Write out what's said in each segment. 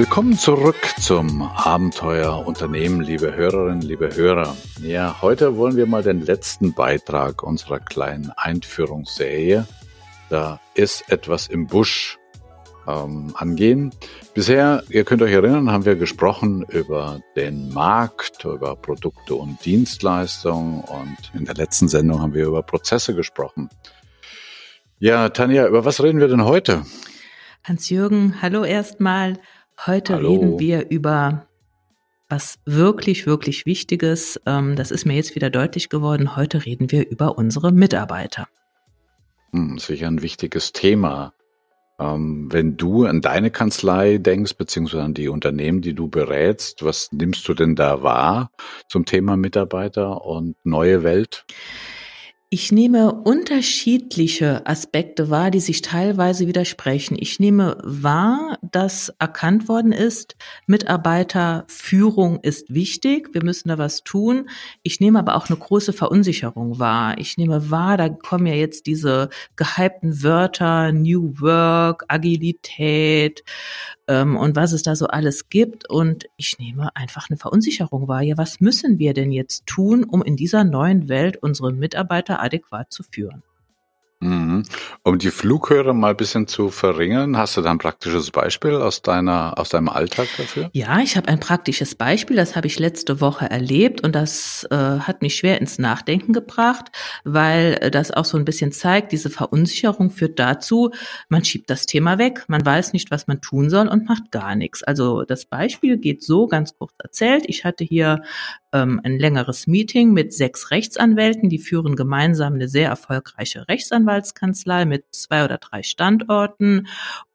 Willkommen zurück zum Abenteuer Unternehmen, liebe Hörerinnen, liebe Hörer. Ja, heute wollen wir mal den letzten Beitrag unserer kleinen Einführungsserie. Da ist etwas im Busch ähm, angehen. Bisher, ihr könnt euch erinnern, haben wir gesprochen über den Markt, über Produkte und Dienstleistungen und in der letzten Sendung haben wir über Prozesse gesprochen. Ja, Tanja, über was reden wir denn heute? Hans-Jürgen, hallo erstmal. Heute hallo. reden wir über was wirklich, wirklich Wichtiges. Ähm, das ist mir jetzt wieder deutlich geworden. Heute reden wir über unsere Mitarbeiter. Hm, sicher ein wichtiges Thema. Ähm, wenn du an deine Kanzlei denkst, beziehungsweise an die Unternehmen, die du berätst, was nimmst du denn da wahr zum Thema Mitarbeiter und neue Welt? Ich nehme unterschiedliche Aspekte wahr, die sich teilweise widersprechen. Ich nehme wahr, dass erkannt worden ist, Mitarbeiterführung ist wichtig, wir müssen da was tun. Ich nehme aber auch eine große Verunsicherung wahr. Ich nehme wahr, da kommen ja jetzt diese gehypten Wörter, New Work, Agilität, ähm, und was es da so alles gibt. Und ich nehme einfach eine Verunsicherung wahr. Ja, was müssen wir denn jetzt tun, um in dieser neuen Welt unsere Mitarbeiter adäquat zu führen? Mhm. Um die Flughöhe mal ein bisschen zu verringern, hast du da ein praktisches Beispiel aus deiner, aus deinem Alltag dafür? Ja, ich habe ein praktisches Beispiel, das habe ich letzte Woche erlebt und das äh, hat mich schwer ins Nachdenken gebracht, weil äh, das auch so ein bisschen zeigt, diese Verunsicherung führt dazu, man schiebt das Thema weg, man weiß nicht, was man tun soll und macht gar nichts. Also das Beispiel geht so ganz kurz erzählt. Ich hatte hier ähm, ein längeres Meeting mit sechs Rechtsanwälten, die führen gemeinsam eine sehr erfolgreiche Rechtsanwaltskanzlei mit zwei oder drei Standorten.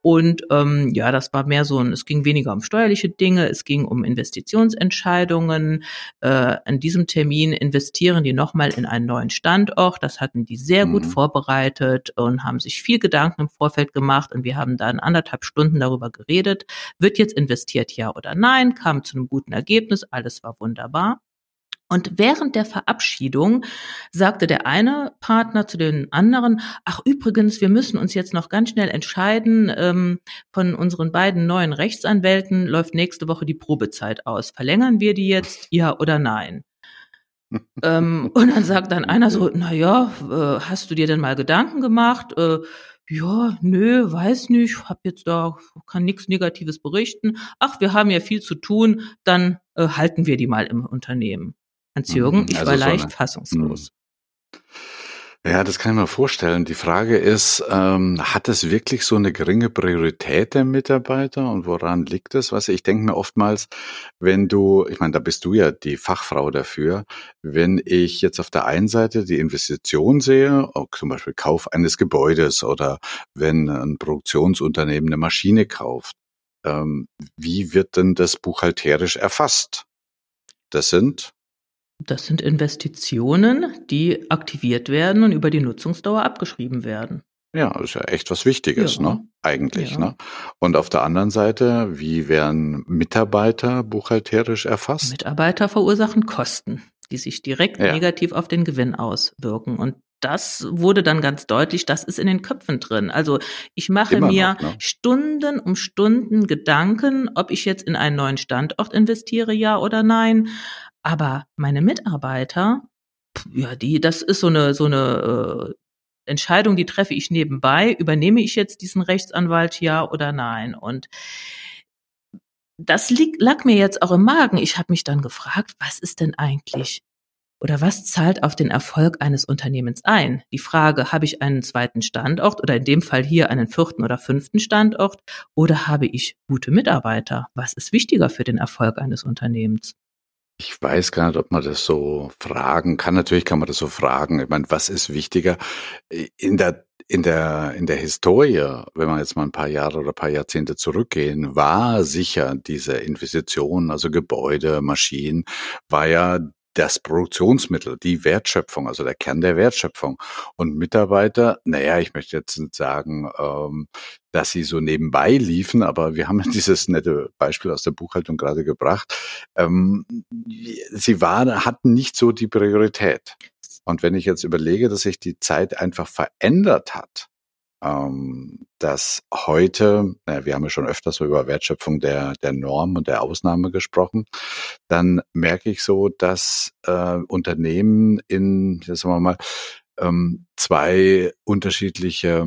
Und ähm, ja, das war mehr so ein, es ging weniger um steuerliche Dinge, es ging um Investitionsentscheidungen. Äh, an diesem Termin investieren die nochmal in einen neuen Standort. Das hatten die sehr mhm. gut vorbereitet und haben sich viel Gedanken im Vorfeld gemacht. Und wir haben dann anderthalb Stunden darüber geredet. Wird jetzt investiert, ja oder nein? Kam zu einem guten Ergebnis. Alles war wunderbar. Und während der Verabschiedung sagte der eine Partner zu den anderen, ach übrigens, wir müssen uns jetzt noch ganz schnell entscheiden, ähm, von unseren beiden neuen Rechtsanwälten läuft nächste Woche die Probezeit aus. Verlängern wir die jetzt, ja oder nein? ähm, und dann sagt dann einer so, na ja, äh, hast du dir denn mal Gedanken gemacht? Äh, ja, nö, weiß nicht, hab jetzt da, kann nichts Negatives berichten. Ach, wir haben ja viel zu tun, dann äh, halten wir die mal im Unternehmen. Hans-Jürgen, mhm, ich also war leicht eine, fassungslos. Mhm. Ja, das kann ich mir vorstellen. Die Frage ist, ähm, hat es wirklich so eine geringe Priorität der Mitarbeiter und woran liegt es? Was ich denke mir oftmals, wenn du, ich meine, da bist du ja die Fachfrau dafür, wenn ich jetzt auf der einen Seite die Investition sehe, zum Beispiel Kauf eines Gebäudes oder wenn ein Produktionsunternehmen eine Maschine kauft, ähm, wie wird denn das buchhalterisch erfasst? Das sind das sind Investitionen, die aktiviert werden und über die Nutzungsdauer abgeschrieben werden. Ja, das ist ja echt was Wichtiges, ja. ne? Eigentlich, ja. ne? Und auf der anderen Seite, wie werden Mitarbeiter buchhalterisch erfasst? Mitarbeiter verursachen Kosten, die sich direkt ja. negativ auf den Gewinn auswirken. Und das wurde dann ganz deutlich, das ist in den Köpfen drin. Also ich mache Immer mir noch, ne? Stunden um Stunden Gedanken, ob ich jetzt in einen neuen Standort investiere, ja oder nein. Aber meine Mitarbeiter, ja, die, das ist so eine, so eine äh, Entscheidung, die treffe ich nebenbei. Übernehme ich jetzt diesen Rechtsanwalt, ja oder nein? Und das lieg, lag mir jetzt auch im Magen. Ich habe mich dann gefragt, was ist denn eigentlich oder was zahlt auf den Erfolg eines Unternehmens ein? Die Frage, habe ich einen zweiten Standort oder in dem Fall hier einen vierten oder fünften Standort oder habe ich gute Mitarbeiter? Was ist wichtiger für den Erfolg eines Unternehmens? Ich weiß gar nicht, ob man das so fragen kann. Natürlich kann man das so fragen. Ich meine, was ist wichtiger? In der, in der, in der Historie, wenn wir jetzt mal ein paar Jahre oder ein paar Jahrzehnte zurückgehen, war sicher diese Investition, also Gebäude, Maschinen, war ja das Produktionsmittel, die Wertschöpfung, also der Kern der Wertschöpfung. Und Mitarbeiter, naja, ich möchte jetzt nicht sagen, ähm, dass sie so nebenbei liefen, aber wir haben dieses nette Beispiel aus der Buchhaltung gerade gebracht. Ähm, sie waren, hatten nicht so die Priorität. Und wenn ich jetzt überlege, dass sich die Zeit einfach verändert hat, ähm, dass heute, äh, wir haben ja schon öfters so über Wertschöpfung der, der Norm und der Ausnahme gesprochen, dann merke ich so, dass äh, Unternehmen in, sagen wir mal, ähm, zwei unterschiedliche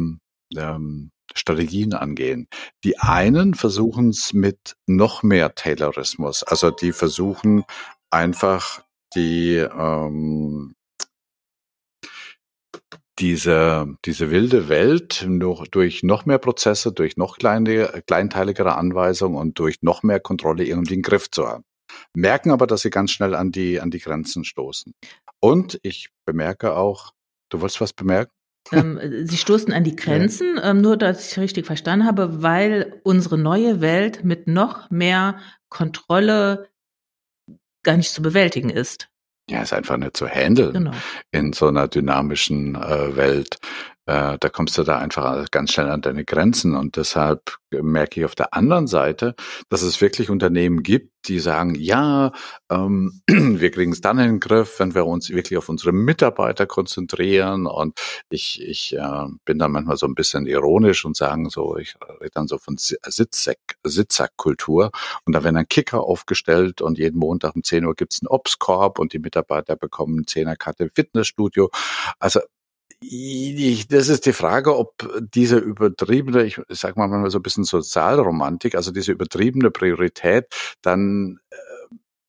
ähm, Strategien angehen. Die einen versuchen es mit noch mehr Taylorismus, also die versuchen einfach die ähm, diese, diese wilde Welt durch noch mehr Prozesse, durch noch kleine, kleinteiligere Anweisungen und durch noch mehr Kontrolle irgendwie in den Griff zu haben. Merken aber, dass sie ganz schnell an die, an die Grenzen stoßen. Und ich bemerke auch, du wolltest was bemerken? Ähm, sie stoßen an die Grenzen, ja. ähm, nur dass ich richtig verstanden habe, weil unsere neue Welt mit noch mehr Kontrolle gar nicht zu bewältigen ist. Ja, ist einfach nicht zu handeln genau. in so einer dynamischen äh, Welt. Äh, da kommst du da einfach ganz schnell an deine Grenzen. Und deshalb merke ich auf der anderen Seite, dass es wirklich Unternehmen gibt, die sagen, ja, ähm, wir kriegen es dann in den Griff, wenn wir uns wirklich auf unsere Mitarbeiter konzentrieren. Und ich, ich äh, bin da manchmal so ein bisschen ironisch und sagen so, ich rede dann so von Sitzsack, Sitzsackkultur. Und da werden dann Kicker aufgestellt und jeden Montag um 10 Uhr gibt's einen Obstkorb und die Mitarbeiter bekommen eine Zehnerkarte im Fitnessstudio. Also das ist die Frage, ob diese übertriebene, ich sag mal mal so ein bisschen Sozialromantik, also diese übertriebene Priorität dann äh,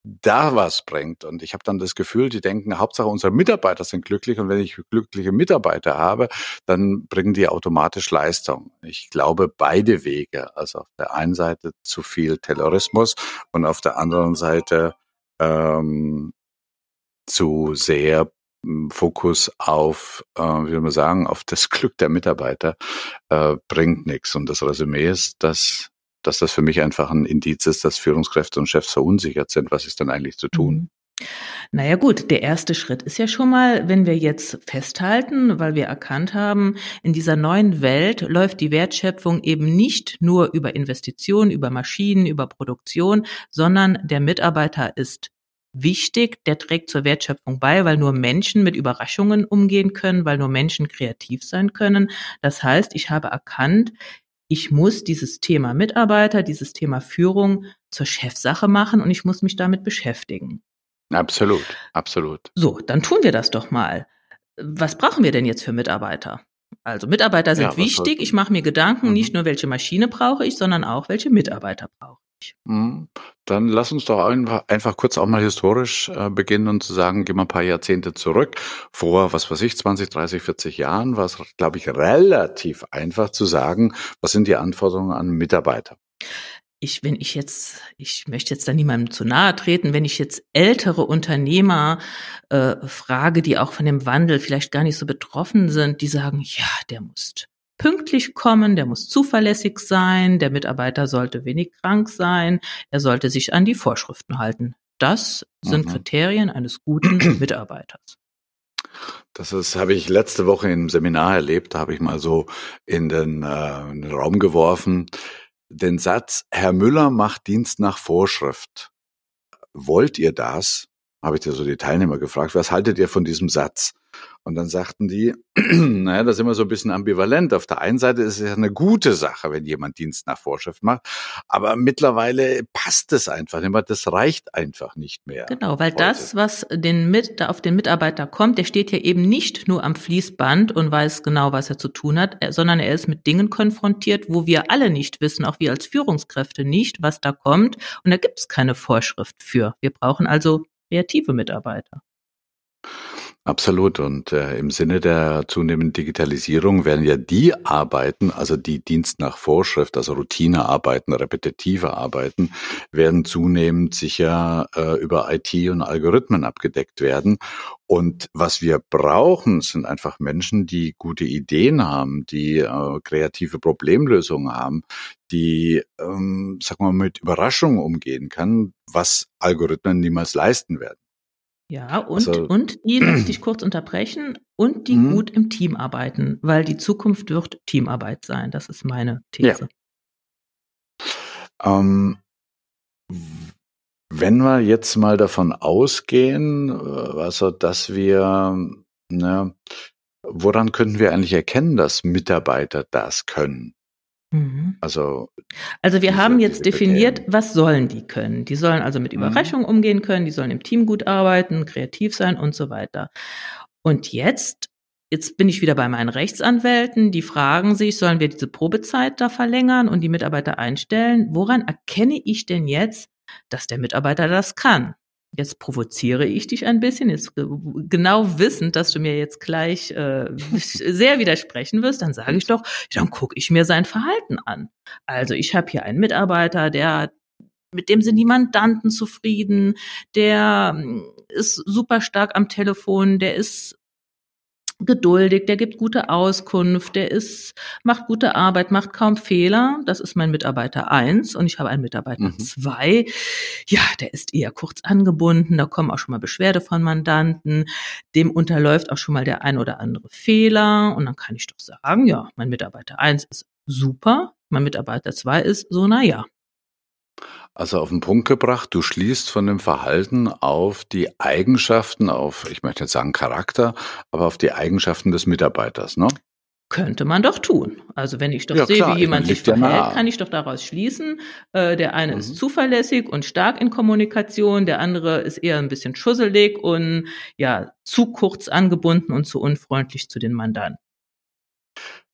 da was bringt. Und ich habe dann das Gefühl, die denken, Hauptsache unsere Mitarbeiter sind glücklich und wenn ich glückliche Mitarbeiter habe, dann bringen die automatisch Leistung. Ich glaube beide Wege. Also auf der einen Seite zu viel Terrorismus und auf der anderen Seite ähm, zu sehr Fokus auf, äh, wie soll man sagen, auf das Glück der Mitarbeiter äh, bringt nichts. Und das Resümee ist, dass, dass das für mich einfach ein Indiz ist, dass Führungskräfte und Chefs verunsichert sind. Was ist denn eigentlich zu tun? Mhm. Naja gut, der erste Schritt ist ja schon mal, wenn wir jetzt festhalten, weil wir erkannt haben, in dieser neuen Welt läuft die Wertschöpfung eben nicht nur über Investitionen, über Maschinen, über Produktion, sondern der Mitarbeiter ist wichtig, der trägt zur Wertschöpfung bei, weil nur Menschen mit Überraschungen umgehen können, weil nur Menschen kreativ sein können. Das heißt, ich habe erkannt, ich muss dieses Thema Mitarbeiter, dieses Thema Führung zur Chefsache machen und ich muss mich damit beschäftigen. Absolut, absolut. So, dann tun wir das doch mal. Was brauchen wir denn jetzt für Mitarbeiter? Also Mitarbeiter sind ja, wichtig. Ich mache mir Gedanken, mhm. nicht nur welche Maschine brauche ich, sondern auch welche Mitarbeiter brauche ich. Dann lass uns doch einfach, einfach kurz auch mal historisch äh, beginnen und zu sagen, gehen wir ein paar Jahrzehnte zurück. Vor, was weiß ich, 20, 30, 40 Jahren war es, glaube ich, relativ einfach zu sagen, was sind die Anforderungen an Mitarbeiter? Ich, wenn ich jetzt, ich möchte jetzt da niemandem zu nahe treten, wenn ich jetzt ältere Unternehmer äh, frage, die auch von dem Wandel vielleicht gar nicht so betroffen sind, die sagen, ja, der muss pünktlich kommen, der muss zuverlässig sein, der Mitarbeiter sollte wenig krank sein, er sollte sich an die Vorschriften halten. Das sind mhm. Kriterien eines guten Mitarbeiters. Das ist, habe ich letzte Woche im Seminar erlebt, da habe ich mal so in den, äh, in den Raum geworfen den Satz, Herr Müller macht Dienst nach Vorschrift. Wollt ihr das? Habe ich dir so die Teilnehmer gefragt. Was haltet ihr von diesem Satz? Und dann sagten die, naja, das ist immer so ein bisschen ambivalent. Auf der einen Seite ist es ja eine gute Sache, wenn jemand Dienst nach Vorschrift macht, aber mittlerweile passt es einfach nicht mehr. Das reicht einfach nicht mehr. Genau, weil heute. das, was den mit, auf den Mitarbeiter kommt, der steht ja eben nicht nur am Fließband und weiß genau, was er zu tun hat, sondern er ist mit Dingen konfrontiert, wo wir alle nicht wissen, auch wir als Führungskräfte nicht, was da kommt. Und da gibt es keine Vorschrift für. Wir brauchen also kreative Mitarbeiter. Absolut. Und äh, im Sinne der zunehmenden Digitalisierung werden ja die Arbeiten, also die Dienst nach Vorschrift, also Routinearbeiten, repetitive Arbeiten, werden zunehmend sicher äh, über IT und Algorithmen abgedeckt werden. Und was wir brauchen, sind einfach Menschen, die gute Ideen haben, die äh, kreative Problemlösungen haben, die, ähm, sag mal, mit Überraschungen umgehen kann, was Algorithmen niemals leisten werden. Ja, und, also, und die, lass dich kurz unterbrechen, und die mhm. gut im Team arbeiten, weil die Zukunft wird Teamarbeit sein. Das ist meine These. Ja. Ähm, wenn wir jetzt mal davon ausgehen, also, dass wir ne, woran können wir eigentlich erkennen, dass Mitarbeiter das können? Mhm. Also, Also wir diese, haben jetzt definiert, was sollen die können? Die sollen also mit Mhm. Überraschungen umgehen können, die sollen im Team gut arbeiten, kreativ sein und so weiter. Und jetzt, jetzt bin ich wieder bei meinen Rechtsanwälten, die fragen sich, sollen wir diese Probezeit da verlängern und die Mitarbeiter einstellen? Woran erkenne ich denn jetzt, dass der Mitarbeiter das kann? Jetzt provoziere ich dich ein bisschen, jetzt ge- genau wissend, dass du mir jetzt gleich äh, sehr widersprechen wirst, dann sage ich doch, dann gucke ich mir sein Verhalten an. Also ich habe hier einen Mitarbeiter, der mit dem sind die Mandanten zufrieden, der mm, ist super stark am Telefon, der ist geduldig, der gibt gute Auskunft, der ist, macht gute Arbeit, macht kaum Fehler. Das ist mein Mitarbeiter eins und ich habe einen Mitarbeiter Mhm. zwei. Ja, der ist eher kurz angebunden, da kommen auch schon mal Beschwerde von Mandanten, dem unterläuft auch schon mal der ein oder andere Fehler und dann kann ich doch sagen, ja, mein Mitarbeiter eins ist super, mein Mitarbeiter zwei ist so, na ja. Also auf den Punkt gebracht, du schließt von dem Verhalten auf die Eigenschaften, auf, ich möchte jetzt sagen Charakter, aber auf die Eigenschaften des Mitarbeiters, ne? Könnte man doch tun. Also wenn ich doch Ja, sehe, klar, wie jemand sich ja verhält, kann ich doch daraus schließen, äh, der eine Mhm. ist zuverlässig und stark in Kommunikation, der andere ist eher ein bisschen schusselig und ja, zu kurz angebunden und zu unfreundlich zu den Mandanten.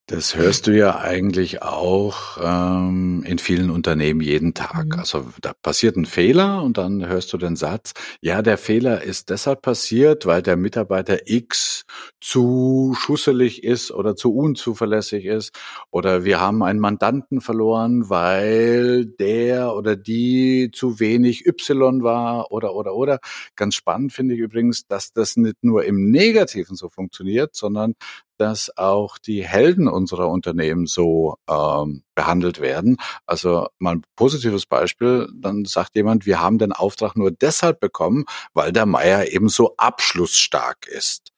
Das hörst du ja eigentlich auch ähm, in vielen Unternehmen jeden Tag. Mhm. Also da passiert ein Fehler und dann hörst du den Satz, ja, der Fehler ist deshalb passiert, weil der Mitarbeiter X zu schusselig ist oder zu unzuverlässig ist. Oder wir haben einen Mandanten verloren, weil der oder die zu wenig Y war oder oder oder. Ganz spannend finde ich übrigens, dass das nicht nur im Negativen so funktioniert, sondern dass auch die Helden unserer Unternehmen so ähm, behandelt werden. Also mal ein positives Beispiel, dann sagt jemand, wir haben den Auftrag nur deshalb bekommen, weil der Meier eben so abschlussstark ist.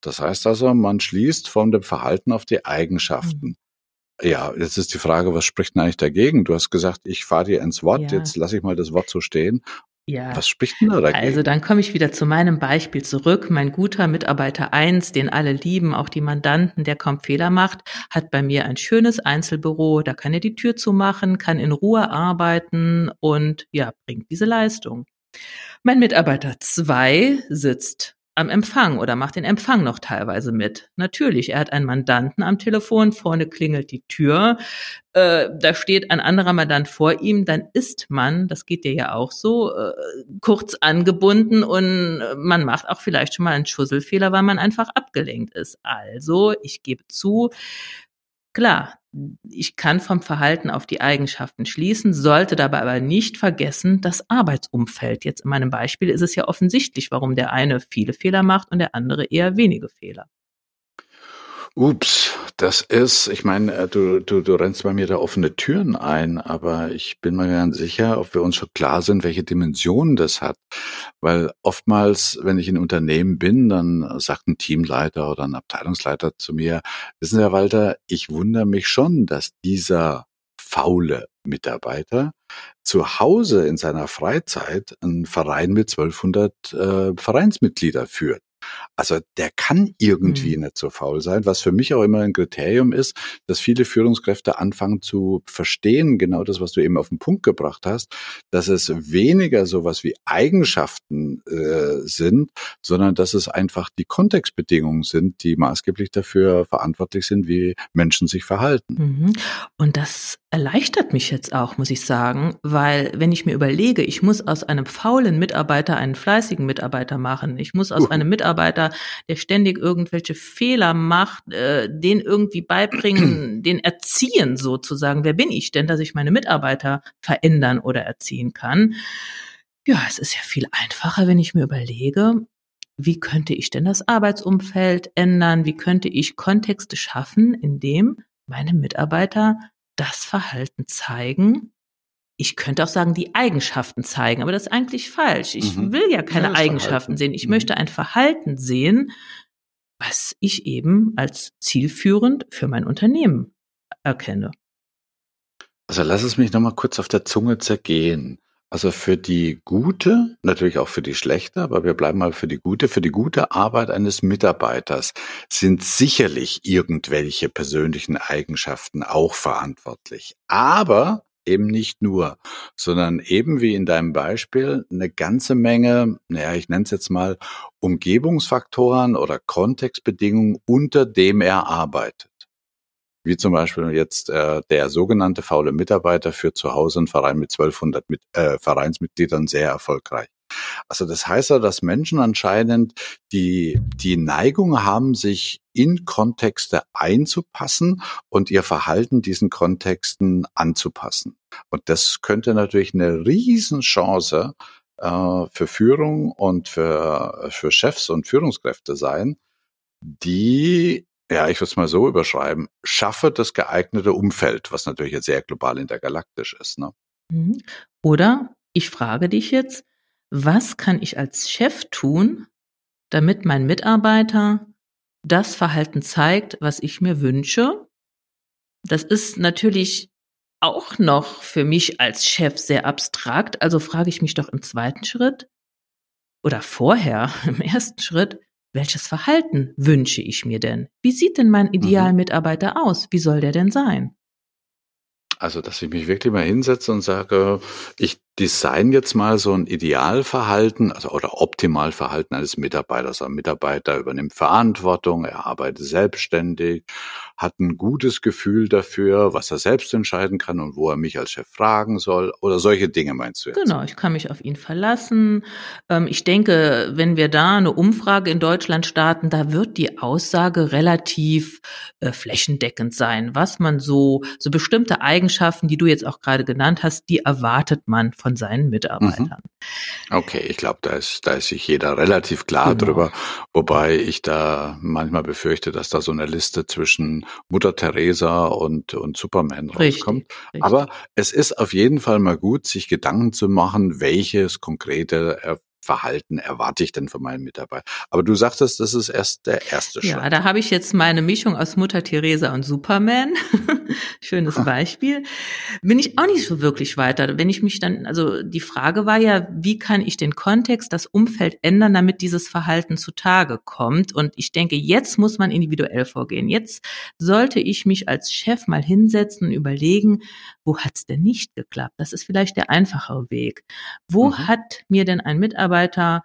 Das heißt also, man schließt von dem Verhalten auf die Eigenschaften. Ja, jetzt ist die Frage, was spricht denn eigentlich dagegen? Du hast gesagt, ich fahre dir ins Wort, Ja. jetzt lasse ich mal das Wort so stehen. Ja. Was spricht denn da dagegen? Also dann komme ich wieder zu meinem Beispiel zurück. Mein guter Mitarbeiter eins, den alle lieben, auch die Mandanten, der kaum Fehler macht, hat bei mir ein schönes Einzelbüro. Da kann er die Tür zumachen, kann in Ruhe arbeiten und ja, bringt diese Leistung. Mein Mitarbeiter zwei sitzt am Empfang oder macht den Empfang noch teilweise mit. Natürlich, er hat einen Mandanten am Telefon, vorne klingelt die Tür, äh, da steht ein anderer Mandant vor ihm, dann ist man, das geht dir ja auch so, äh, kurz angebunden und man macht auch vielleicht schon mal einen Schusselfehler, weil man einfach abgelenkt ist. Also, ich gebe zu, klar, ich kann vom Verhalten auf die Eigenschaften schließen, sollte dabei aber nicht vergessen, das Arbeitsumfeld. Jetzt in meinem Beispiel ist es ja offensichtlich, warum der eine viele Fehler macht und der andere eher wenige Fehler. Ups, das ist, ich meine, äh, du, du, du rennst bei mir da offene Türen ein, aber ich bin mir ganz sicher, ob wir uns schon klar sind, welche Dimensionen das hat. Weil oftmals, wenn ich in Unternehmen bin, dann sagt ein Teamleiter oder ein Abteilungsleiter zu mir, wissen Sie, Herr Walter, ich wundere mich schon, dass dieser faule Mitarbeiter zu Hause in seiner Freizeit einen Verein mit 1200 äh, Vereinsmitglieder führt. Also der kann irgendwie Mhm. nicht so faul sein, was für mich auch immer ein Kriterium ist, dass viele Führungskräfte anfangen zu verstehen, genau das, was du eben auf den Punkt gebracht hast, dass es weniger sowas wie Eigenschaften äh, sind, sondern dass es einfach die Kontextbedingungen sind, die maßgeblich dafür verantwortlich sind, wie Menschen sich verhalten. Mhm. Und das erleichtert mich jetzt auch, muss ich sagen, weil wenn ich mir überlege, ich muss aus einem faulen Mitarbeiter einen fleißigen Mitarbeiter machen, ich muss aus einem Mitarbeiter, der ständig irgendwelche Fehler macht, äh, den irgendwie beibringen, den erziehen sozusagen. Wer bin ich denn, dass ich meine Mitarbeiter verändern oder erziehen kann? Ja, es ist ja viel einfacher, wenn ich mir überlege, wie könnte ich denn das Arbeitsumfeld ändern? Wie könnte ich Kontexte schaffen, in dem meine Mitarbeiter das Verhalten zeigen. Ich könnte auch sagen, die Eigenschaften zeigen, aber das ist eigentlich falsch. Ich Mhm. will ja keine Ja, Eigenschaften Verhalten. sehen. Ich Mhm. möchte ein Verhalten sehen, was ich eben als zielführend für mein Unternehmen erkenne. Also lass es mich nochmal kurz auf der Zunge zergehen. Also für die gute, natürlich auch für die schlechte, aber wir bleiben mal für die gute, für die gute Arbeit eines Mitarbeiters sind sicherlich irgendwelche persönlichen Eigenschaften auch verantwortlich. Aber eben nicht nur, sondern eben wie in deinem Beispiel eine ganze Menge, naja, ich nenne es jetzt mal Umgebungsfaktoren oder Kontextbedingungen, unter dem er arbeitet wie zum Beispiel jetzt äh, der sogenannte faule Mitarbeiter für zu Hause einen Verein mit 1200 mit, äh, Vereinsmitgliedern sehr erfolgreich. Also das heißt ja, dass Menschen anscheinend die, die Neigung haben, sich in Kontexte einzupassen und ihr Verhalten diesen Kontexten anzupassen. Und das könnte natürlich eine Riesenchance äh, für Führung und für, für Chefs und Führungskräfte sein, die ja, ich würde es mal so überschreiben, schaffe das geeignete Umfeld, was natürlich jetzt sehr global intergalaktisch ist. Ne? Mhm. Oder ich frage dich jetzt, was kann ich als Chef tun, damit mein Mitarbeiter das Verhalten zeigt, was ich mir wünsche? Das ist natürlich auch noch für mich als Chef sehr abstrakt. Also frage ich mich doch im zweiten Schritt oder vorher im ersten Schritt, welches Verhalten wünsche ich mir denn? Wie sieht denn mein mhm. Idealmitarbeiter aus? Wie soll der denn sein? Also, dass ich mich wirklich mal hinsetze und sage, ich design jetzt mal so ein Idealverhalten, also oder Optimalverhalten eines Mitarbeiters. Ein Mitarbeiter übernimmt Verantwortung, er arbeitet selbstständig, hat ein gutes Gefühl dafür, was er selbst entscheiden kann und wo er mich als Chef fragen soll oder solche Dinge meinst du jetzt? Genau, ich kann mich auf ihn verlassen. Ähm, ich denke, wenn wir da eine Umfrage in Deutschland starten, da wird die Aussage relativ äh, flächendeckend sein, was man so, so bestimmte Eigenschaften, die du jetzt auch gerade genannt hast, die erwartet man von seinen Mitarbeitern. Mhm. Okay, ich glaube, da ist, da ist sich jeder relativ klar genau. drüber, wobei ich da manchmal befürchte, dass da so eine Liste zwischen Mutter Teresa und, und Superman rauskommt. Richtig. Aber es ist auf jeden Fall mal gut, sich Gedanken zu machen, welches konkrete Verhalten erwarte ich denn von meinen Mitarbeitern? Aber du sagtest, das ist erst der erste Schritt. Ja, da habe ich jetzt meine Mischung aus Mutter Teresa und Superman. Schönes Beispiel. Bin ich auch nicht so wirklich weiter. Wenn ich mich dann, also die Frage war ja, wie kann ich den Kontext, das Umfeld ändern, damit dieses Verhalten zutage kommt? Und ich denke, jetzt muss man individuell vorgehen. Jetzt sollte ich mich als Chef mal hinsetzen und überlegen, wo hat's denn nicht geklappt? Das ist vielleicht der einfachere Weg. Wo mhm. hat mir denn ein Mitarbeiter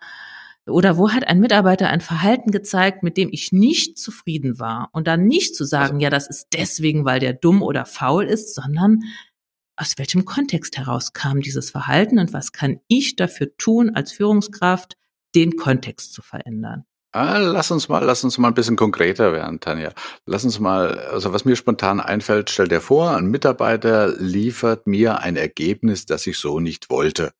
oder wo hat ein Mitarbeiter ein Verhalten gezeigt, mit dem ich nicht zufrieden war? Und dann nicht zu sagen, also, ja, das ist deswegen, weil der dumm oder faul ist, sondern aus welchem Kontext heraus kam dieses Verhalten und was kann ich dafür tun als Führungskraft, den Kontext zu verändern? Ah, lass uns mal, lass uns mal ein bisschen konkreter werden, Tanja. Lass uns mal, also was mir spontan einfällt, stell dir vor, ein Mitarbeiter liefert mir ein Ergebnis, das ich so nicht wollte.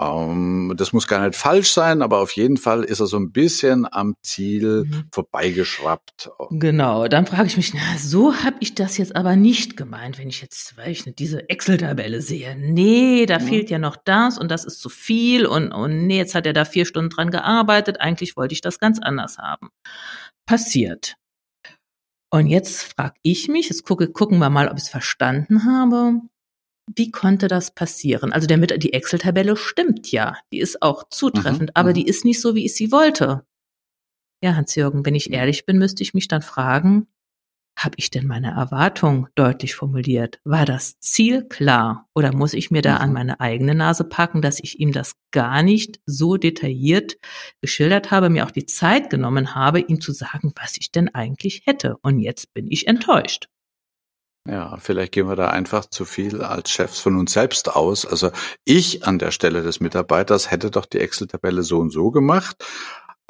Ähm, das muss gar nicht falsch sein, aber auf jeden Fall ist er so ein bisschen am Ziel mhm. vorbeigeschraubt. Genau, dann frage ich mich, na, so habe ich das jetzt aber nicht gemeint, wenn ich jetzt, weil ich nicht diese Excel-Tabelle sehe. Nee, da mhm. fehlt ja noch das und das ist zu viel und, und nee, jetzt hat er da vier Stunden dran gearbeitet. Eigentlich wollte ich das ganz anders haben. Passiert. Und jetzt frage ich mich, jetzt gucke, gucken wir mal, ob ich es verstanden habe wie konnte das passieren? Also der mit, die Excel-Tabelle stimmt ja. Die ist auch zutreffend, mhm, aber mhm. die ist nicht so, wie ich sie wollte. Ja, Hans-Jürgen, wenn ich ehrlich bin, müsste ich mich dann fragen, habe ich denn meine Erwartung deutlich formuliert? War das Ziel klar? Oder muss ich mir da mhm. an meine eigene Nase packen, dass ich ihm das gar nicht so detailliert geschildert habe, mir auch die Zeit genommen habe, ihm zu sagen, was ich denn eigentlich hätte? Und jetzt bin ich enttäuscht. Ja, vielleicht gehen wir da einfach zu viel als Chefs von uns selbst aus. Also ich an der Stelle des Mitarbeiters hätte doch die Excel-Tabelle so und so gemacht,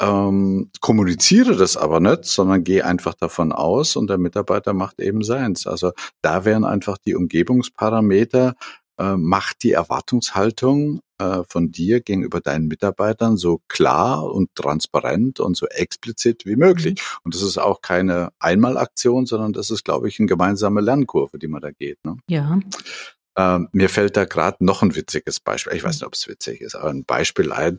ähm, kommuniziere das aber nicht, sondern gehe einfach davon aus und der Mitarbeiter macht eben seins. Also da wären einfach die Umgebungsparameter äh, macht die Erwartungshaltung äh, von dir gegenüber deinen Mitarbeitern so klar und transparent und so explizit wie möglich. Mhm. Und das ist auch keine Einmalaktion, sondern das ist, glaube ich, eine gemeinsame Lernkurve, die man da geht. Ne? Ja. Ähm, mir fällt da gerade noch ein witziges Beispiel. Ich weiß nicht, ob es witzig ist, aber ein Beispiel ein.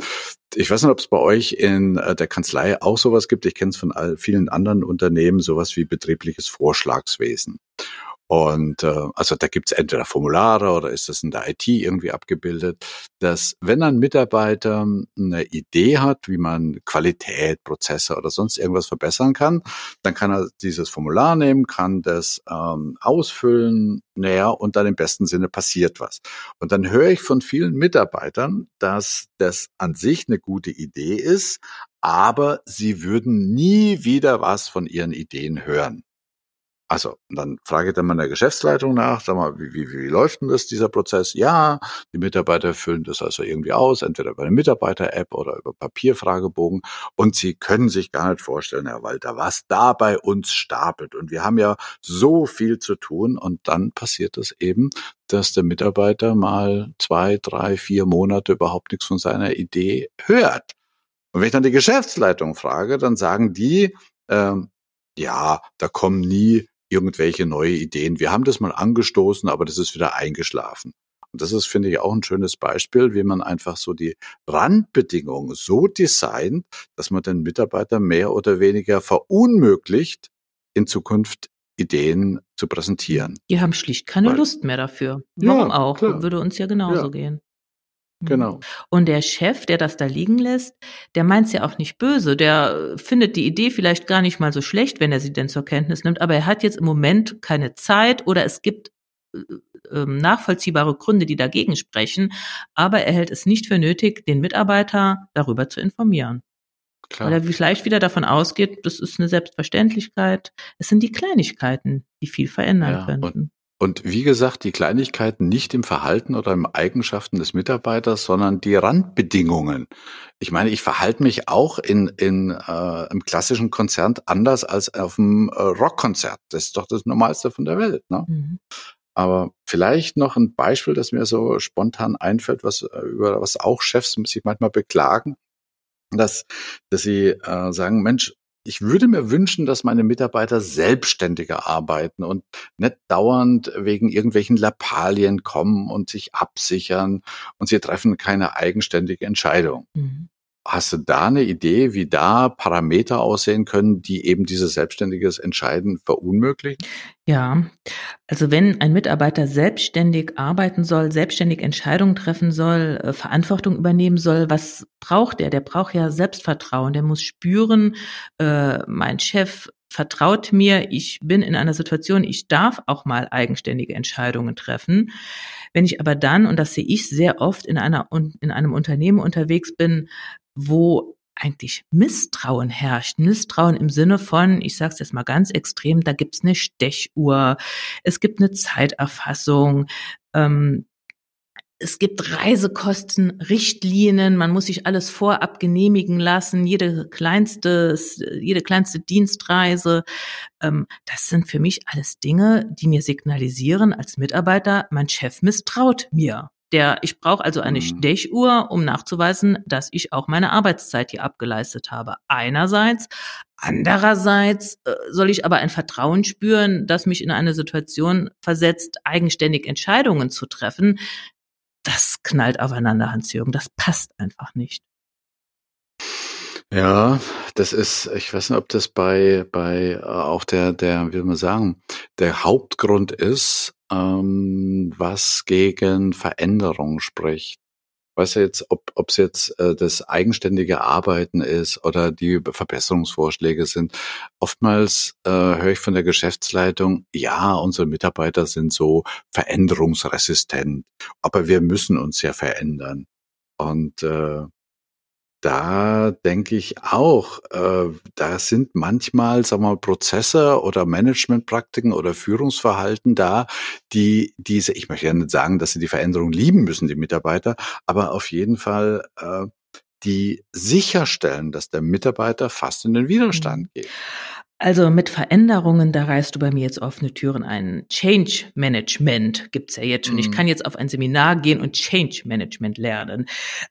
Ich weiß nicht, ob es bei euch in äh, der Kanzlei auch sowas gibt. Ich kenne es von all, vielen anderen Unternehmen, sowas wie betriebliches Vorschlagswesen. Und äh, also da gibt's entweder Formulare oder ist das in der IT irgendwie abgebildet, dass wenn ein Mitarbeiter eine Idee hat, wie man Qualität, Prozesse oder sonst irgendwas verbessern kann, dann kann er dieses Formular nehmen, kann das ähm, ausfüllen, naja, und dann im besten Sinne passiert was. Und dann höre ich von vielen Mitarbeitern, dass das an sich eine gute Idee ist, aber sie würden nie wieder was von ihren Ideen hören. Also, dann frage ich dann mal der Geschäftsleitung nach, sag mal, wie, wie, wie läuft denn das, dieser Prozess? Ja, die Mitarbeiter füllen das also irgendwie aus, entweder über eine Mitarbeiter-App oder über Papierfragebogen. Und sie können sich gar nicht vorstellen, Herr Walter, was da bei uns stapelt. Und wir haben ja so viel zu tun. Und dann passiert es eben, dass der Mitarbeiter mal zwei, drei, vier Monate überhaupt nichts von seiner Idee hört. Und wenn ich dann die Geschäftsleitung frage, dann sagen die, ähm, ja, da kommen nie irgendwelche neue Ideen. Wir haben das mal angestoßen, aber das ist wieder eingeschlafen. Und das ist, finde ich, auch ein schönes Beispiel, wie man einfach so die Randbedingungen so designt, dass man den Mitarbeiter mehr oder weniger verunmöglicht, in Zukunft Ideen zu präsentieren. Die haben schlicht keine Weil, Lust mehr dafür. Warum ja, auch? Klar. Würde uns ja genauso ja. gehen. Mhm. Genau. Und der Chef, der das da liegen lässt, der meint's ja auch nicht böse. Der findet die Idee vielleicht gar nicht mal so schlecht, wenn er sie denn zur Kenntnis nimmt. Aber er hat jetzt im Moment keine Zeit oder es gibt äh, ähm, nachvollziehbare Gründe, die dagegen sprechen. Aber er hält es nicht für nötig, den Mitarbeiter darüber zu informieren. Klar. Weil er vielleicht wieder davon ausgeht, das ist eine Selbstverständlichkeit. Es sind die Kleinigkeiten, die viel verändern ja, könnten. Und wie gesagt, die Kleinigkeiten nicht im Verhalten oder im Eigenschaften des Mitarbeiters, sondern die Randbedingungen. Ich meine, ich verhalte mich auch in, in äh, im klassischen Konzert anders als auf einem äh, Rockkonzert. Das ist doch das Normalste von der Welt. Ne? Mhm. Aber vielleicht noch ein Beispiel, das mir so spontan einfällt, was äh, über was auch Chefs sich manchmal beklagen, dass dass sie äh, sagen, Mensch, ich würde mir wünschen, dass meine Mitarbeiter selbstständiger arbeiten und nicht dauernd wegen irgendwelchen Lappalien kommen und sich absichern und sie treffen keine eigenständige Entscheidung. Mhm. Hast du da eine Idee, wie da Parameter aussehen können, die eben dieses selbstständiges Entscheiden verunmöglichen? Ja, also wenn ein Mitarbeiter selbstständig arbeiten soll, selbstständig Entscheidungen treffen soll, äh, Verantwortung übernehmen soll, was braucht er? Der braucht ja Selbstvertrauen. Der muss spüren, äh, mein Chef vertraut mir, ich bin in einer Situation, ich darf auch mal eigenständige Entscheidungen treffen. Wenn ich aber dann, und das sehe ich sehr oft in einer in einem Unternehmen unterwegs bin, wo eigentlich Misstrauen herrscht. Misstrauen im Sinne von, ich sage es jetzt mal ganz extrem, da gibt's eine Stechuhr, es gibt eine Zeiterfassung, ähm, es gibt Reisekostenrichtlinien, man muss sich alles vorab genehmigen lassen, jede kleinste, jede kleinste Dienstreise. Ähm, das sind für mich alles Dinge, die mir signalisieren als Mitarbeiter, mein Chef misstraut mir. Der, ich brauche also eine mhm. Stechuhr, um nachzuweisen, dass ich auch meine Arbeitszeit hier abgeleistet habe. Einerseits. Andererseits äh, soll ich aber ein Vertrauen spüren, das mich in eine Situation versetzt, eigenständig Entscheidungen zu treffen. Das knallt aufeinander, Hans-Jürgen. Das passt einfach nicht. Ja, das ist, ich weiß nicht, ob das bei, bei äh, auch der, der, wie soll man sagen, der Hauptgrund ist, ähm, was gegen Veränderung spricht. Weiß du jetzt, ob es jetzt äh, das eigenständige Arbeiten ist oder die Verbesserungsvorschläge sind. Oftmals äh, höre ich von der Geschäftsleitung, ja, unsere Mitarbeiter sind so veränderungsresistent, aber wir müssen uns ja verändern. Und äh, da denke ich auch, äh, da sind manchmal, sagen wir mal, Prozesse oder Managementpraktiken oder Führungsverhalten da, die diese, ich möchte ja nicht sagen, dass sie die Veränderung lieben müssen, die Mitarbeiter, aber auf jeden Fall äh, die sicherstellen, dass der Mitarbeiter fast in den Widerstand mhm. geht. Also mit Veränderungen, da reißt du bei mir jetzt offene Türen ein. Change Management gibt's ja jetzt schon. Mhm. Ich kann jetzt auf ein Seminar gehen und Change Management lernen.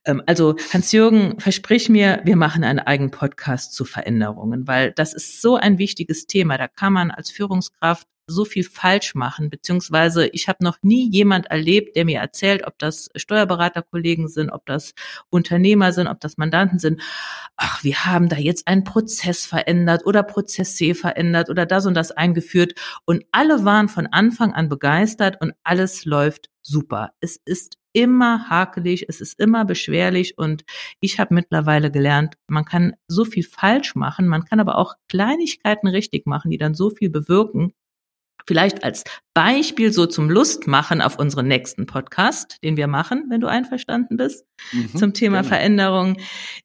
Ähm, also Hans-Jürgen, versprich mir, wir machen einen eigenen Podcast zu Veränderungen, weil das ist so ein wichtiges Thema. Da kann man als Führungskraft so viel falsch machen, beziehungsweise ich habe noch nie jemand erlebt, der mir erzählt, ob das Steuerberaterkollegen sind, ob das Unternehmer sind, ob das Mandanten sind. Ach, wir haben da jetzt einen Prozess verändert oder Prozess C verändert oder das und das eingeführt und alle waren von Anfang an begeistert und alles läuft super. Es ist immer hakelig, es ist immer beschwerlich und ich habe mittlerweile gelernt, man kann so viel falsch machen, man kann aber auch Kleinigkeiten richtig machen, die dann so viel bewirken. Vielleicht als Beispiel so zum Lustmachen auf unseren nächsten Podcast, den wir machen, wenn du einverstanden bist, mhm, zum Thema genau. Veränderung,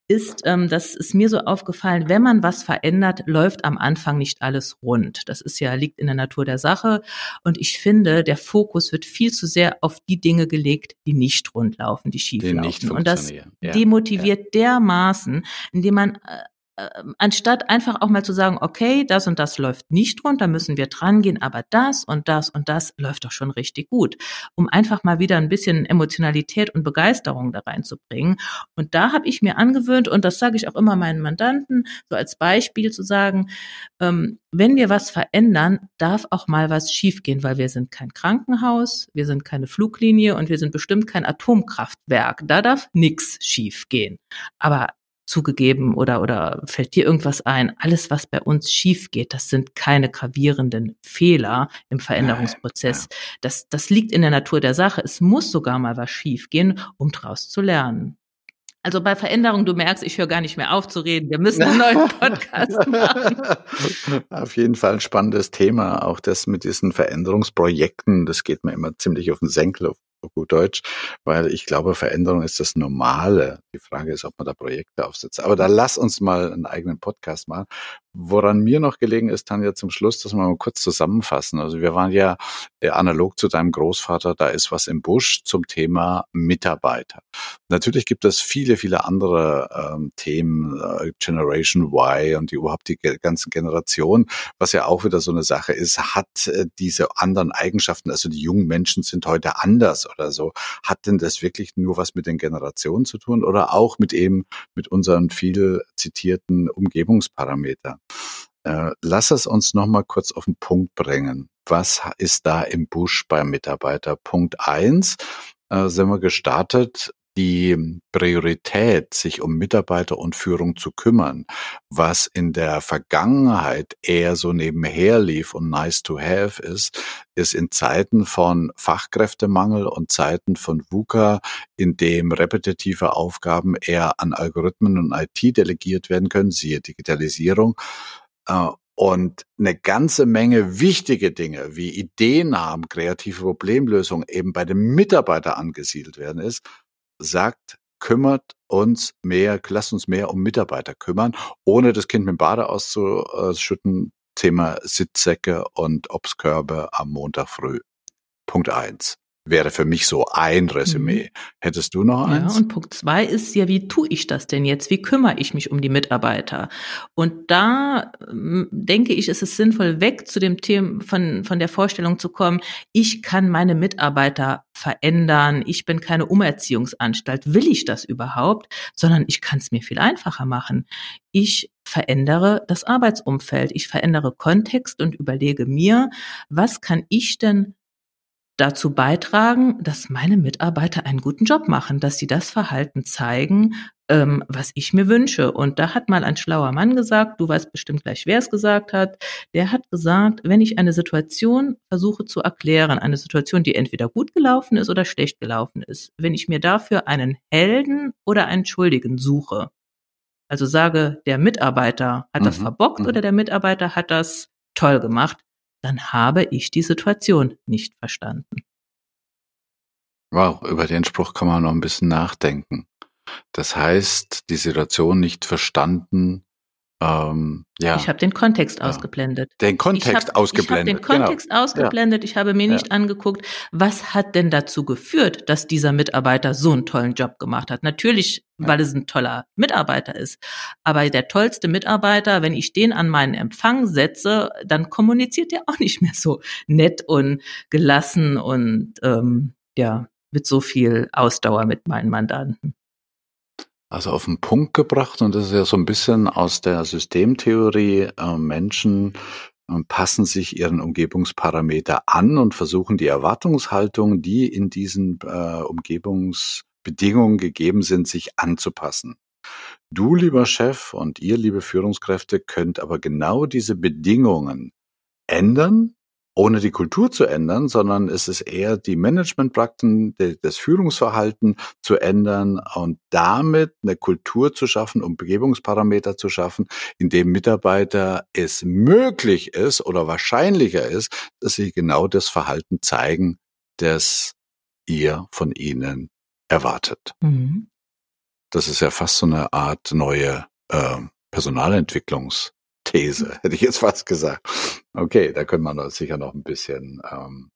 ist, ähm, das ist mir so aufgefallen, wenn man was verändert, läuft am Anfang nicht alles rund. Das ist ja, liegt in der Natur der Sache. Und ich finde, der Fokus wird viel zu sehr auf die Dinge gelegt, die nicht rund laufen, die schief laufen. Und das ja, demotiviert ja. dermaßen, indem man äh, anstatt einfach auch mal zu sagen, okay, das und das läuft nicht rund, da müssen wir dran gehen, aber das und das und das läuft doch schon richtig gut, um einfach mal wieder ein bisschen Emotionalität und Begeisterung da reinzubringen. Und da habe ich mir angewöhnt, und das sage ich auch immer meinen Mandanten, so als Beispiel zu sagen, ähm, wenn wir was verändern, darf auch mal was schiefgehen, weil wir sind kein Krankenhaus, wir sind keine Fluglinie und wir sind bestimmt kein Atomkraftwerk. Da darf nichts schiefgehen. Aber zugegeben oder, oder fällt dir irgendwas ein? Alles, was bei uns schief geht, das sind keine gravierenden Fehler im Veränderungsprozess. Das, das liegt in der Natur der Sache. Es muss sogar mal was schief gehen, um daraus zu lernen. Also bei Veränderung, du merkst, ich höre gar nicht mehr auf zu reden. Wir müssen einen neuen Podcast machen. Auf jeden Fall ein spannendes Thema. Auch das mit diesen Veränderungsprojekten, das geht mir immer ziemlich auf den Senkel, auf gut Deutsch, weil ich glaube, Veränderung ist das Normale. Die Frage ist, ob man da Projekte aufsetzt. Aber da lass uns mal einen eigenen Podcast machen. Woran mir noch gelegen ist, Tanja, zum Schluss, dass wir mal kurz zusammenfassen. Also wir waren ja äh, analog zu deinem Großvater, da ist was im Busch zum Thema Mitarbeiter. Natürlich gibt es viele, viele andere ähm, Themen, äh, Generation Y und die, überhaupt die ganzen Generationen, was ja auch wieder so eine Sache ist, hat äh, diese anderen Eigenschaften, also die jungen Menschen sind heute anders oder so. Hat denn das wirklich nur was mit den Generationen zu tun oder auch mit eben mit unseren viel zitierten Umgebungsparametern? Äh, lass es uns noch mal kurz auf den Punkt bringen. Was ist da im Busch beim Mitarbeiter? Punkt eins äh, sind wir gestartet die Priorität, sich um Mitarbeiter und Führung zu kümmern, was in der Vergangenheit eher so nebenher lief und nice to have ist, ist in Zeiten von Fachkräftemangel und Zeiten von VUCA, in dem repetitive Aufgaben eher an Algorithmen und IT delegiert werden können, siehe Digitalisierung, äh, und eine ganze Menge wichtige Dinge wie Ideen haben, kreative Problemlösungen eben bei dem Mitarbeiter angesiedelt werden ist, sagt, kümmert uns mehr, lasst uns mehr um Mitarbeiter kümmern, ohne das Kind mit dem Bade auszuschütten. Thema Sitzsäcke und Obstkörbe am Montag früh. Punkt eins wäre für mich so ein Resümee. Mhm. Hättest du noch eins? Ja, und Punkt zwei ist ja, wie tue ich das denn jetzt? Wie kümmere ich mich um die Mitarbeiter? Und da ähm, denke ich, ist es sinnvoll, weg zu dem Thema von, von der Vorstellung zu kommen, ich kann meine Mitarbeiter verändern, ich bin keine Umerziehungsanstalt, will ich das überhaupt? Sondern ich kann es mir viel einfacher machen. Ich verändere das Arbeitsumfeld, ich verändere Kontext und überlege mir, was kann ich denn dazu beitragen, dass meine Mitarbeiter einen guten Job machen, dass sie das Verhalten zeigen, ähm, was ich mir wünsche. Und da hat mal ein schlauer Mann gesagt, du weißt bestimmt gleich, wer es gesagt hat, der hat gesagt, wenn ich eine Situation versuche zu erklären, eine Situation, die entweder gut gelaufen ist oder schlecht gelaufen ist, wenn ich mir dafür einen Helden oder einen Schuldigen suche, also sage, der Mitarbeiter hat mhm. das verbockt mhm. oder der Mitarbeiter hat das toll gemacht, dann habe ich die Situation nicht verstanden. Wow, über den Spruch kann man noch ein bisschen nachdenken. Das heißt, die Situation nicht verstanden ähm, ja. Ich habe den Kontext ja. ausgeblendet. Den Kontext hab, ausgeblendet. Ich habe den Kontext genau. ausgeblendet. Ja. Ich habe mir nicht angeguckt, was hat denn dazu geführt, dass dieser Mitarbeiter so einen tollen Job gemacht hat. Natürlich, weil es ein toller Mitarbeiter ist. Aber der tollste Mitarbeiter, wenn ich den an meinen Empfang setze, dann kommuniziert er auch nicht mehr so nett und gelassen und ähm, ja mit so viel Ausdauer mit meinen Mandanten also auf den Punkt gebracht und das ist ja so ein bisschen aus der Systemtheorie äh, Menschen passen sich ihren Umgebungsparameter an und versuchen die Erwartungshaltung, die in diesen äh, Umgebungsbedingungen gegeben sind, sich anzupassen. Du, lieber Chef, und ihr, liebe Führungskräfte, könnt aber genau diese Bedingungen ändern ohne die Kultur zu ändern, sondern es ist eher die Managementpraktiken, das Führungsverhalten zu ändern und damit eine Kultur zu schaffen, Umgebungsparameter zu schaffen, in dem Mitarbeiter es möglich ist oder wahrscheinlicher ist, dass sie genau das Verhalten zeigen, das ihr von ihnen erwartet. Mhm. Das ist ja fast so eine Art neue äh, Personalentwicklungs These, hätte ich jetzt fast gesagt. Okay, da können wir sicher noch ein bisschen ähm,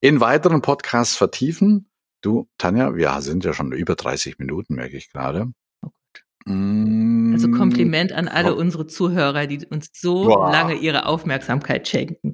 in weiteren Podcasts vertiefen. Du, Tanja, wir sind ja schon über 30 Minuten, merke ich gerade. Also Kompliment an alle unsere Zuhörer, die uns so Boah. lange ihre Aufmerksamkeit schenken.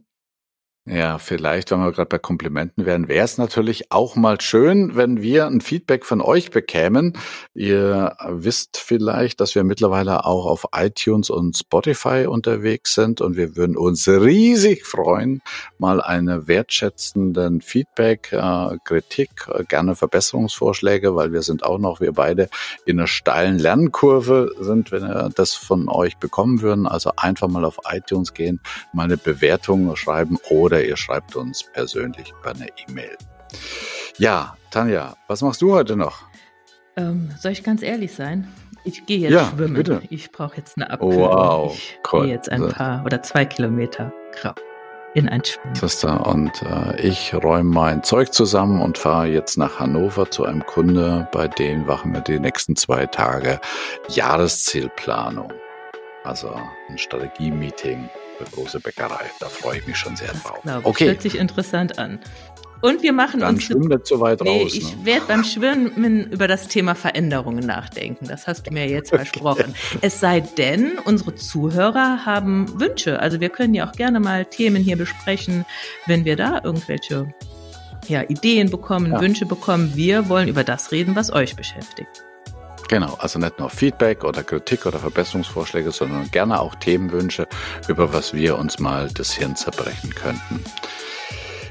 Ja, vielleicht, wenn wir gerade bei Komplimenten wären, wäre es natürlich auch mal schön, wenn wir ein Feedback von euch bekämen. Ihr wisst vielleicht, dass wir mittlerweile auch auf iTunes und Spotify unterwegs sind und wir würden uns riesig freuen, mal eine wertschätzenden Feedback, äh, Kritik, äh, gerne Verbesserungsvorschläge, weil wir sind auch noch, wir beide in einer steilen Lernkurve sind, wenn wir das von euch bekommen würden. Also einfach mal auf iTunes gehen, mal eine Bewertung schreiben oder oder ihr schreibt uns persönlich über eine E-Mail. Ja, Tanja, was machst du heute noch? Ähm, soll ich ganz ehrlich sein? Ich gehe jetzt ja, schwimmen. Bitte. Ich brauche jetzt eine Abkühlung. Wow, ich cool. gehe jetzt ein paar oder zwei Kilometer in ein. Sister, und äh, ich räume mein Zeug zusammen und fahre jetzt nach Hannover zu einem Kunde, bei dem machen wir die nächsten zwei Tage Jahreszielplanung. Also ein Strategie-Meeting eine große Bäckerei. Da freue ich mich schon sehr drauf. Okay. Hört sich interessant an. Und wir machen Dann uns. Schwimm nicht so weit nee, raus. Ich ne? werde beim Schwimmen über das Thema Veränderungen nachdenken. Das hast du mir jetzt okay. versprochen. Es sei denn, unsere Zuhörer haben Wünsche. Also wir können ja auch gerne mal Themen hier besprechen, wenn wir da irgendwelche ja, Ideen bekommen, ja. Wünsche bekommen. Wir wollen über das reden, was euch beschäftigt. Genau, also nicht nur Feedback oder Kritik oder Verbesserungsvorschläge, sondern gerne auch Themenwünsche, über was wir uns mal das Hirn zerbrechen könnten.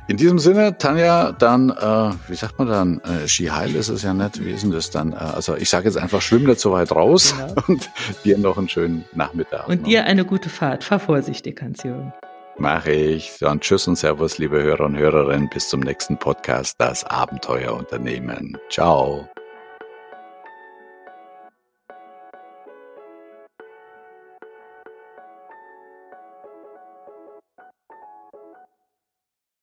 In diesem Sinne, Tanja, dann, äh, wie sagt man dann, äh, Skiheil ist es ja nicht, wie ist denn das dann? Äh, also ich sage jetzt einfach, schwimm nicht so weit raus genau. und dir noch einen schönen Nachmittag. Und dir eine gute Fahrt. Fahr vorsichtig, Hans-Jürgen. Mache ich. Dann tschüss und Servus, liebe Hörer und Hörerinnen. Bis zum nächsten Podcast, das Abenteuerunternehmen. Ciao.